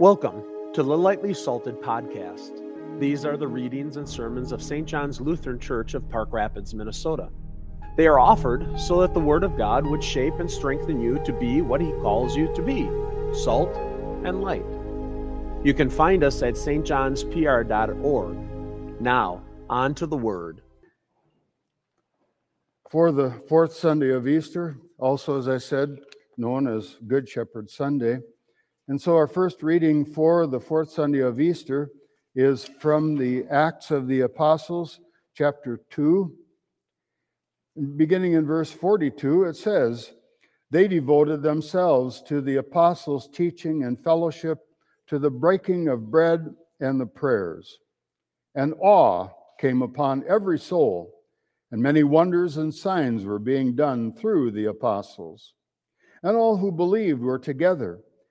Welcome to the Lightly Salted Podcast. These are the readings and sermons of St. John's Lutheran Church of Park Rapids, Minnesota. They are offered so that the Word of God would shape and strengthen you to be what He calls you to be salt and light. You can find us at stjohnspr.org. Now, on to the Word. For the fourth Sunday of Easter, also, as I said, known as Good Shepherd Sunday, and so our first reading for the fourth Sunday of Easter is from the Acts of the Apostles, chapter 2. Beginning in verse 42, it says, They devoted themselves to the apostles' teaching and fellowship, to the breaking of bread and the prayers. And awe came upon every soul, and many wonders and signs were being done through the apostles. And all who believed were together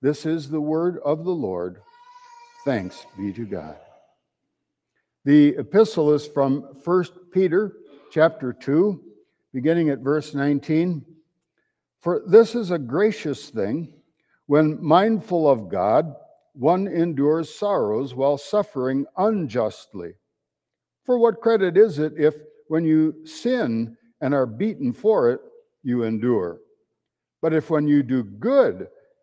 This is the word of the Lord. Thanks be to God. The epistle is from 1 Peter chapter 2, beginning at verse 19. For this is a gracious thing when mindful of God, one endures sorrows while suffering unjustly. For what credit is it if, when you sin and are beaten for it, you endure? But if when you do good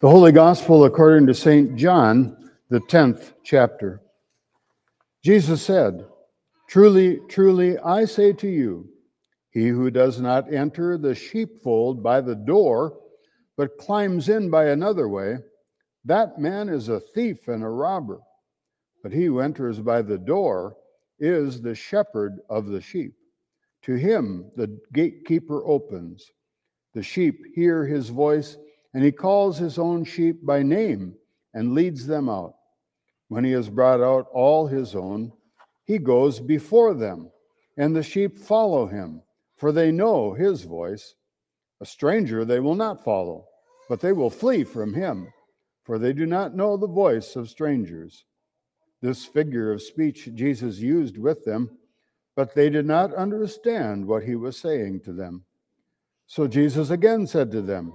The Holy Gospel according to St. John, the 10th chapter. Jesus said, Truly, truly, I say to you, he who does not enter the sheepfold by the door, but climbs in by another way, that man is a thief and a robber. But he who enters by the door is the shepherd of the sheep. To him the gatekeeper opens. The sheep hear his voice and he calls his own sheep by name and leads them out. When he has brought out all his own, he goes before them, and the sheep follow him, for they know his voice. A stranger they will not follow, but they will flee from him, for they do not know the voice of strangers. This figure of speech Jesus used with them, but they did not understand what he was saying to them. So Jesus again said to them,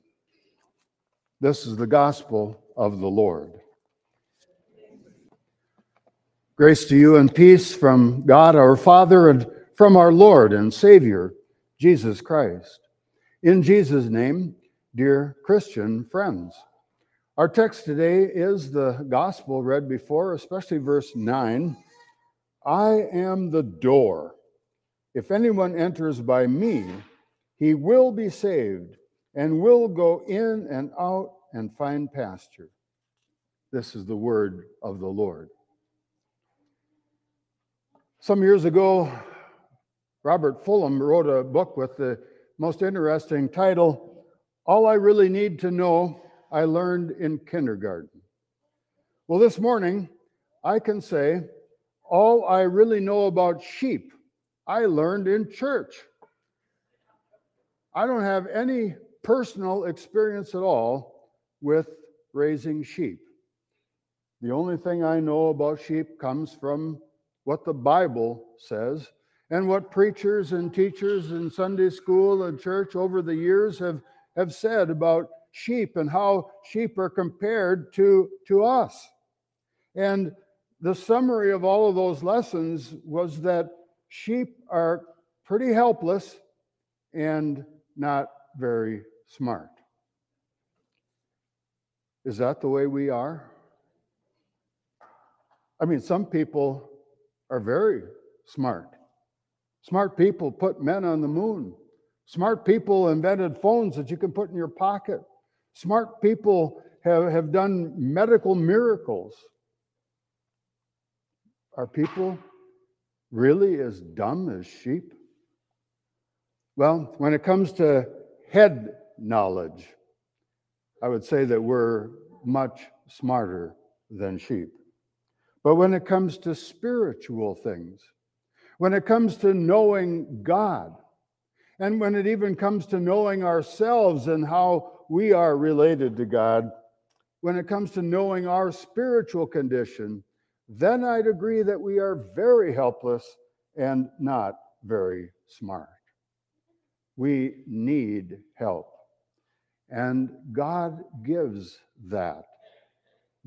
This is the gospel of the Lord. Grace to you and peace from God our Father and from our Lord and Savior, Jesus Christ. In Jesus' name, dear Christian friends, our text today is the gospel read before, especially verse 9 I am the door. If anyone enters by me, he will be saved and will go in and out and find pasture. This is the word of the Lord. Some years ago, Robert Fulghum wrote a book with the most interesting title All I Really Need to Know I Learned in Kindergarten. Well, this morning, I can say all I really know about sheep I learned in church. I don't have any personal experience at all with raising sheep. The only thing I know about sheep comes from what the Bible says and what preachers and teachers in Sunday school and church over the years have, have said about sheep and how sheep are compared to, to us. And the summary of all of those lessons was that sheep are pretty helpless and not very smart. Is that the way we are? I mean, some people are very smart. Smart people put men on the moon. Smart people invented phones that you can put in your pocket. Smart people have, have done medical miracles. Are people really as dumb as sheep? Well, when it comes to head knowledge, I would say that we're much smarter than sheep. But when it comes to spiritual things, when it comes to knowing God, and when it even comes to knowing ourselves and how we are related to God, when it comes to knowing our spiritual condition, then I'd agree that we are very helpless and not very smart. We need help. And God gives that.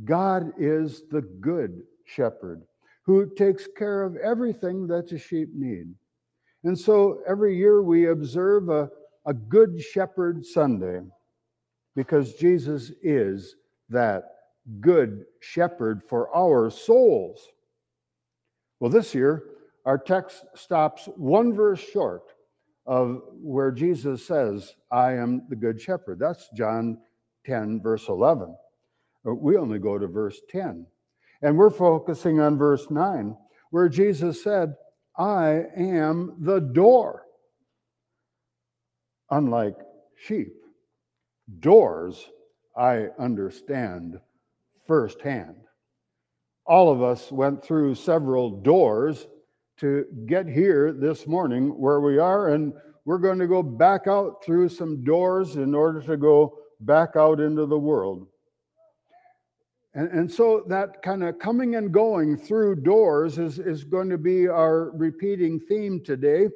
God is the good shepherd who takes care of everything that the sheep need. And so every year we observe a, a Good Shepherd Sunday because Jesus is that good shepherd for our souls. Well, this year, our text stops one verse short of where Jesus says, I am the good shepherd. That's John 10, verse 11. Uh, we only go to verse 10. And we're focusing on verse 9, where Jesus said, I am the door. Unlike sheep, doors I understand firsthand. All of us went through several doors to get here this morning where we are, and we're going to go back out through some doors in order to go back out into the world. And, and so that kind of coming and going through doors is, is going to be our repeating theme today.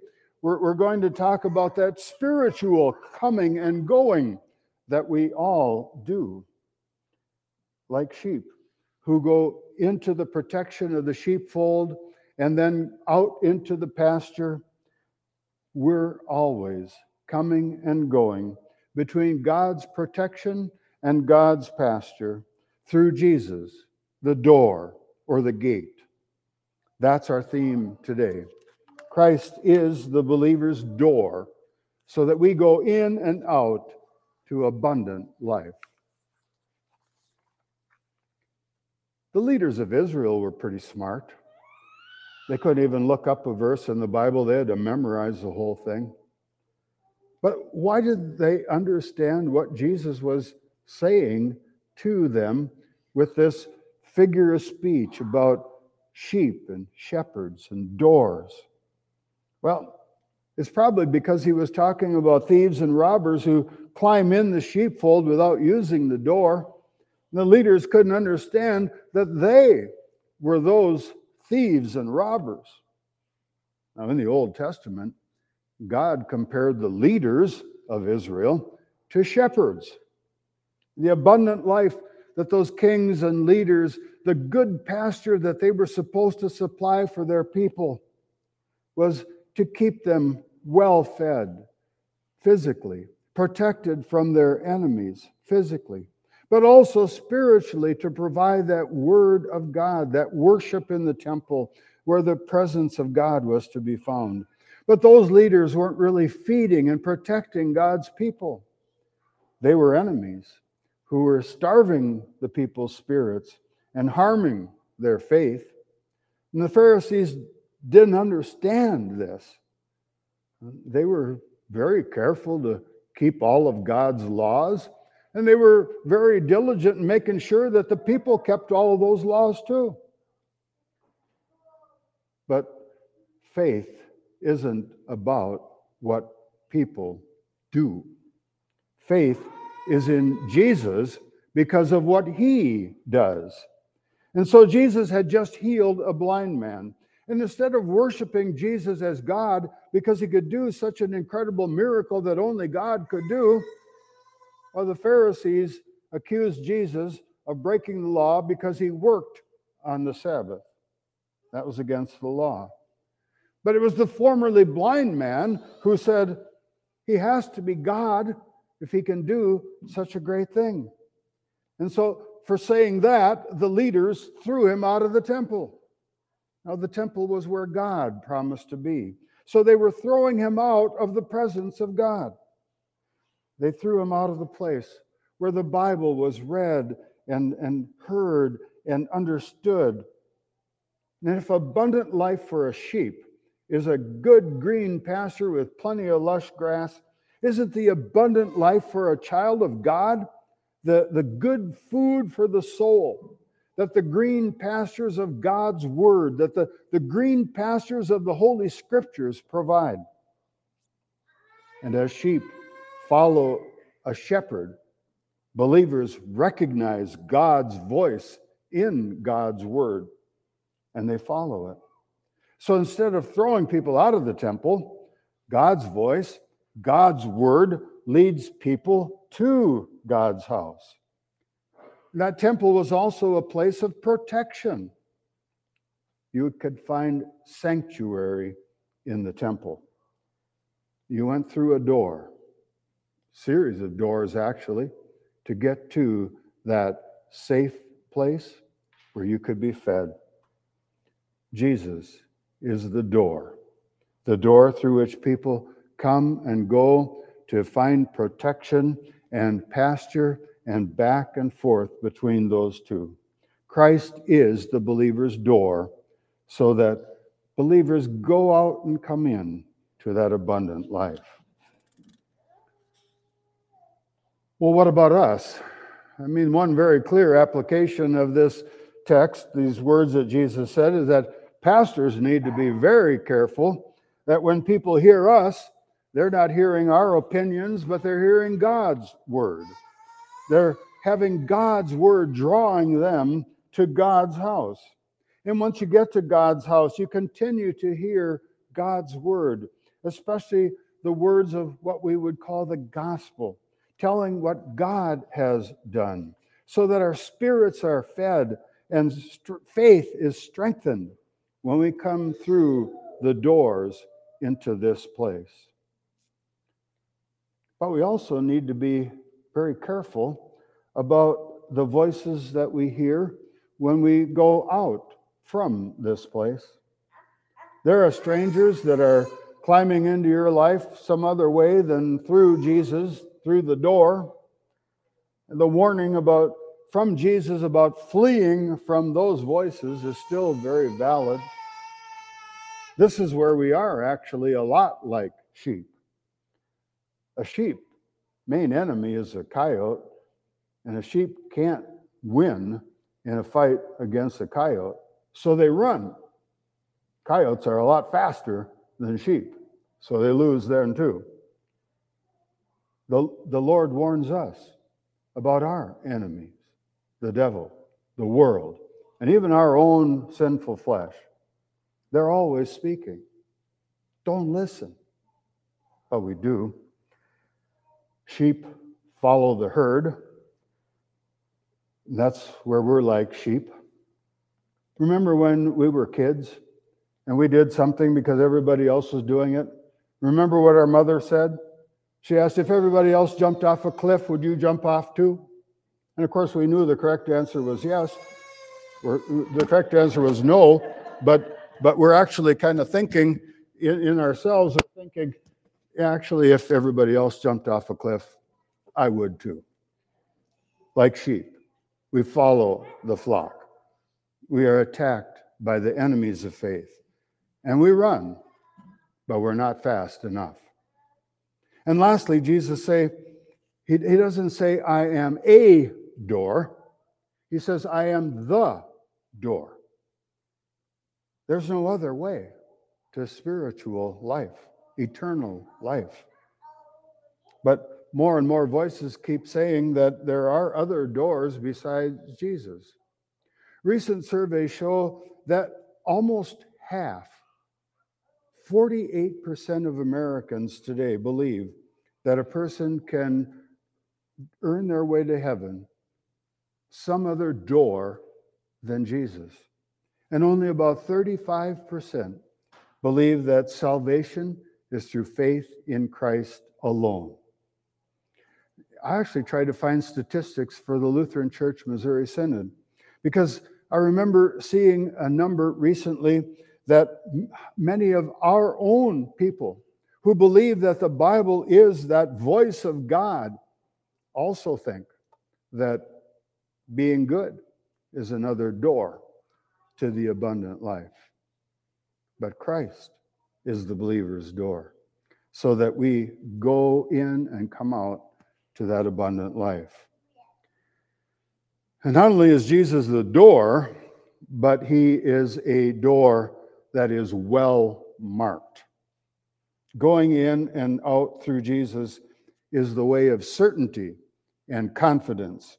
We're, we're going to talk about that spiritual coming and going that we all do like sheep who go into the protection of the sheepfold and then out into the pasture. We're always coming and going between God's protection and God's pasture through Jesus, the door or the gate. That's our theme today. Christ is the believer's door so that we go in and out to abundant life. The leaders of Israel were pretty smart. They couldn't even look up a verse in the Bible, they had to memorize the whole thing. But why did they understand what Jesus was saying to them with this figure of speech about sheep and shepherds and doors? Well, it's probably because he was talking about thieves and robbers who climb in the sheepfold without using the door. The leaders couldn't understand that they were those thieves and robbers. Now, in the Old Testament, God compared the leaders of Israel to shepherds. The abundant life that those kings and leaders, the good pasture that they were supposed to supply for their people, was to keep them well fed physically, protected from their enemies physically, but also spiritually to provide that word of God, that worship in the temple where the presence of God was to be found. But those leaders weren't really feeding and protecting God's people. They were enemies who were starving the people's spirits and harming their faith. And the Pharisees didn't understand this. They were very careful to keep all of God's laws, and they were very diligent in making sure that the people kept all of those laws too. But faith isn't about what people do. Faith is in Jesus because of what he does. And so Jesus had just healed a blind man. And instead of worshiping Jesus as God because he could do such an incredible miracle that only God could do, well, the Pharisees accused Jesus of breaking the law because he worked on the Sabbath. That was against the law. But it was the formerly blind man who said, He has to be God if he can do such a great thing. And so, for saying that, the leaders threw him out of the temple. Now, the temple was where God promised to be. So they were throwing him out of the presence of God. They threw him out of the place where the Bible was read and, and heard and understood. And if abundant life for a sheep is a good green pasture with plenty of lush grass, isn't the abundant life for a child of God the, the good food for the soul? That the green pastures of God's word, that the, the green pastures of the Holy Scriptures provide. And as sheep follow a shepherd, believers recognize God's voice in God's word and they follow it. So instead of throwing people out of the temple, God's voice God's word leads people to God's house. That temple was also a place of protection. You could find sanctuary in the temple. You went through a door, series of doors actually, to get to that safe place where you could be fed. Jesus is the door, the door through which people come and go to find protection and pasture and back and forth between those two. Christ is the believer's door so that believers go out and come in to that abundant life. Well, what about us? I mean, one very clear application of this text, these words that Jesus said, is that pastors need to be very careful that when people hear us, they're not hearing our opinions, but they're hearing God's word. They're having God's word drawing them to God's house. And once you get to God's house, you continue to hear God's word, especially the words of what we would call the gospel, telling what God has done, so that our spirits are fed and st- faith is strengthened when we come through the doors into this place. But we also need to be very careful about the voices that we hear when we go out from this place. There are strangers that are climbing into your life some other way than through Jesus, through the door. The warning about from Jesus about fleeing from those voices is still very valid. This is where we are actually a lot like sheep a sheep main enemy is a coyote, and a sheep can't win in a fight against a coyote, so they run. Coyotes are a lot faster than sheep, so they lose then too. The, the Lord warns us about our enemies, the devil, the world, and even our own sinful flesh. They're always speaking. Don't listen. But we do. Sheep follow the herd. That's where we're like sheep. Remember when we were kids and we did something because everybody else was doing it? Remember what our mother said? She asked if everybody else jumped off a cliff, would you jump off too? And of course, we knew the correct answer was yes. Or the correct answer was no, but but we're actually kind of thinking in, in ourselves, thinking, Actually, if everybody else jumped off a cliff, I would too. like sheep. We follow the flock. We are attacked by the enemies of faith. And we run, but we're not fast enough. And lastly, Jesus say, he, he doesn't say, I am a door. He says, I am the door. There's no other way to spiritual life, eternal life. But more and more voices keep saying that there are other doors besides Jesus. Recent surveys show that almost half, 48% of Americans today believe that a person can earn their way to heaven some other door than Jesus. And only about 35% believe that salvation is through faith in Christ alone. I actually tried to find statistics for the Lutheran Church Missouri Synod because I remember seeing a number recently that many of our own people who believe that the Bible is that voice of God also think that being good is another door to the abundant life. But Christ is the believer's door so that we go in and come out to that abundant life. And not only is Jesus the door, but he is a door that is well marked. Going in and out through Jesus is the way of certainty and confidence.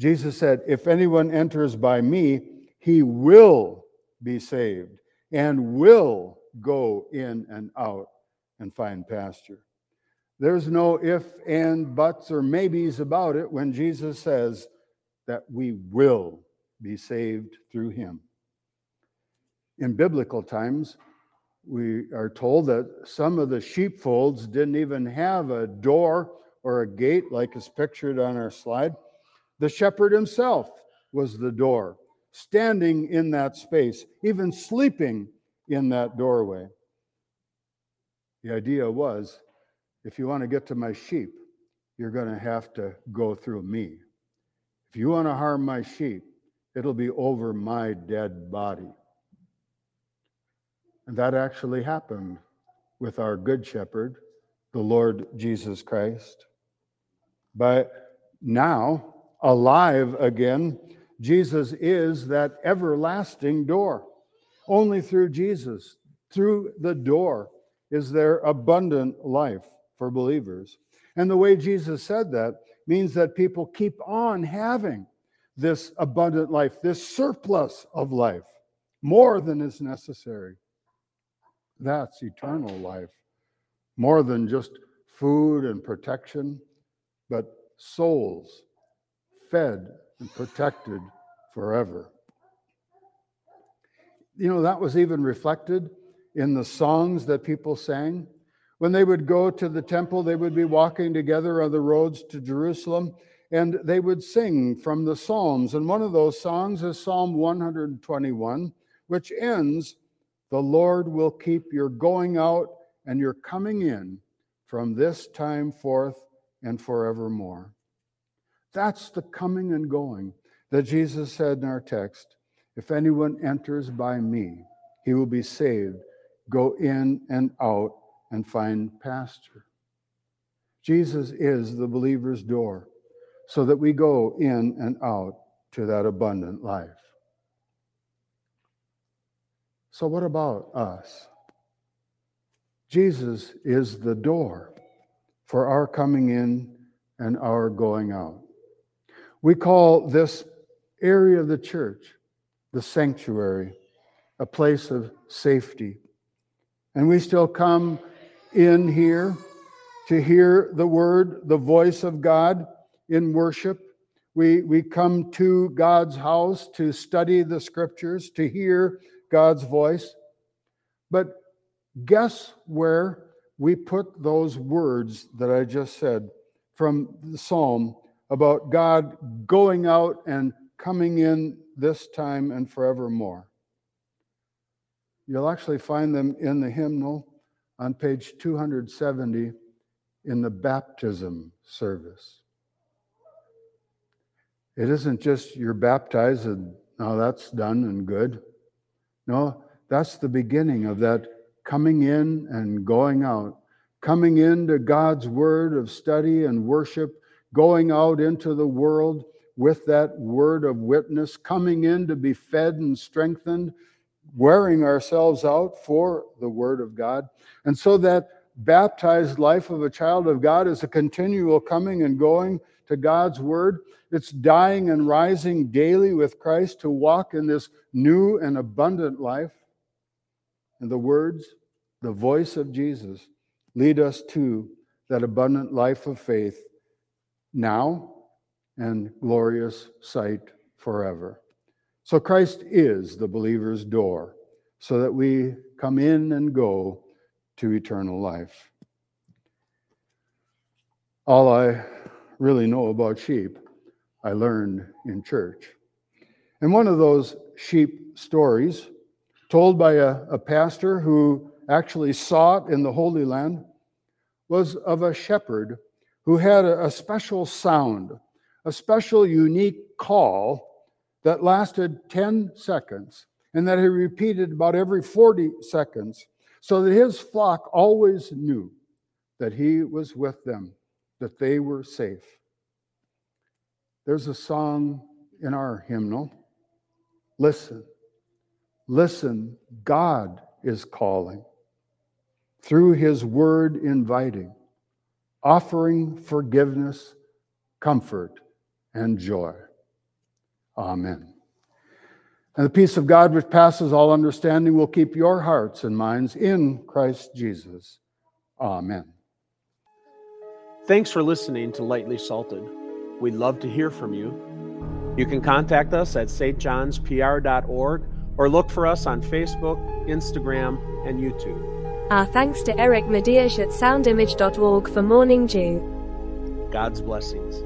Jesus said, If anyone enters by me, he will be saved and will go in and out and find pasture. There's no if and buts or maybes about it when Jesus says that we will be saved through him. In biblical times, we are told that some of the sheepfolds didn't even have a door or a gate like is pictured on our slide. The shepherd himself was the door, standing in that space, even sleeping in that doorway. The idea was if you want to get to my sheep, you're going to have to go through me. If you want to harm my sheep, it'll be over my dead body. And that actually happened with our Good Shepherd, the Lord Jesus Christ. But now, alive again, Jesus is that everlasting door. Only through Jesus, through the door, is there abundant life for believers. And the way Jesus said that means that people keep on having this abundant life, this surplus of life, more than is necessary. That's eternal life, more than just food and protection, but souls fed and protected forever. You know, that was even reflected in the songs that people sang. When they would go to the temple, they would be walking together on the roads to Jerusalem and they would sing from the Psalms. And one of those songs is Psalm 121, which ends The Lord will keep your going out and your coming in from this time forth and forevermore. That's the coming and going that Jesus said in our text If anyone enters by me, he will be saved, go in and out, and find pasture. Jesus is the believer's door so that we go in and out to that abundant life. So, what about us? Jesus is the door for our coming in and our going out. We call this area of the church the sanctuary, a place of safety. And we still come in here to hear the word, the voice of God in worship. We, we come to God's house to study the scriptures, to hear God's voice. But guess where we put those words that I just said from the psalm about God going out and coming in this time and forevermore. You'll actually find them in the hymnal on page 270 in the baptism service. It isn't just you're baptized and now that's done and good. No, that's the beginning of that coming in and going out, coming into God's word of study and worship, going out into the world with that word of witness, coming in to be fed and strengthened, wearing ourselves out for the word of God. And so that baptized life of a child of God is a continual coming and going to God's word. It's dying and rising daily with Christ to walk in this new and abundant life. And the words, the voice of Jesus, lead us to that abundant life of faith now and glorious sight forever. So Christ is the believer's door so that we come in and go to eternal life. All I really know about sheep, I learned in church. And one of those sheep stories, told by a, a pastor who actually saw it in the Holy Land, was of a shepherd who had a, a special sound, a special unique call that lasted 10 seconds and that he repeated about every 40 seconds so that his flock always knew that he was with them that they were safe. There's a song in our hymnal Listen, listen, God is calling, through his word inviting, offering forgiveness, comfort, and joy. Amen. And the peace of God, which passes all understanding, will keep your hearts and minds in Christ Jesus. Amen. Thanks for listening to Lightly Salted. We'd love to hear from you. You can contact us at stjohnspr.org or look for us on Facebook, Instagram, and YouTube. Our thanks to Eric Matyas at soundimage.org for Morning Dew. God's blessings.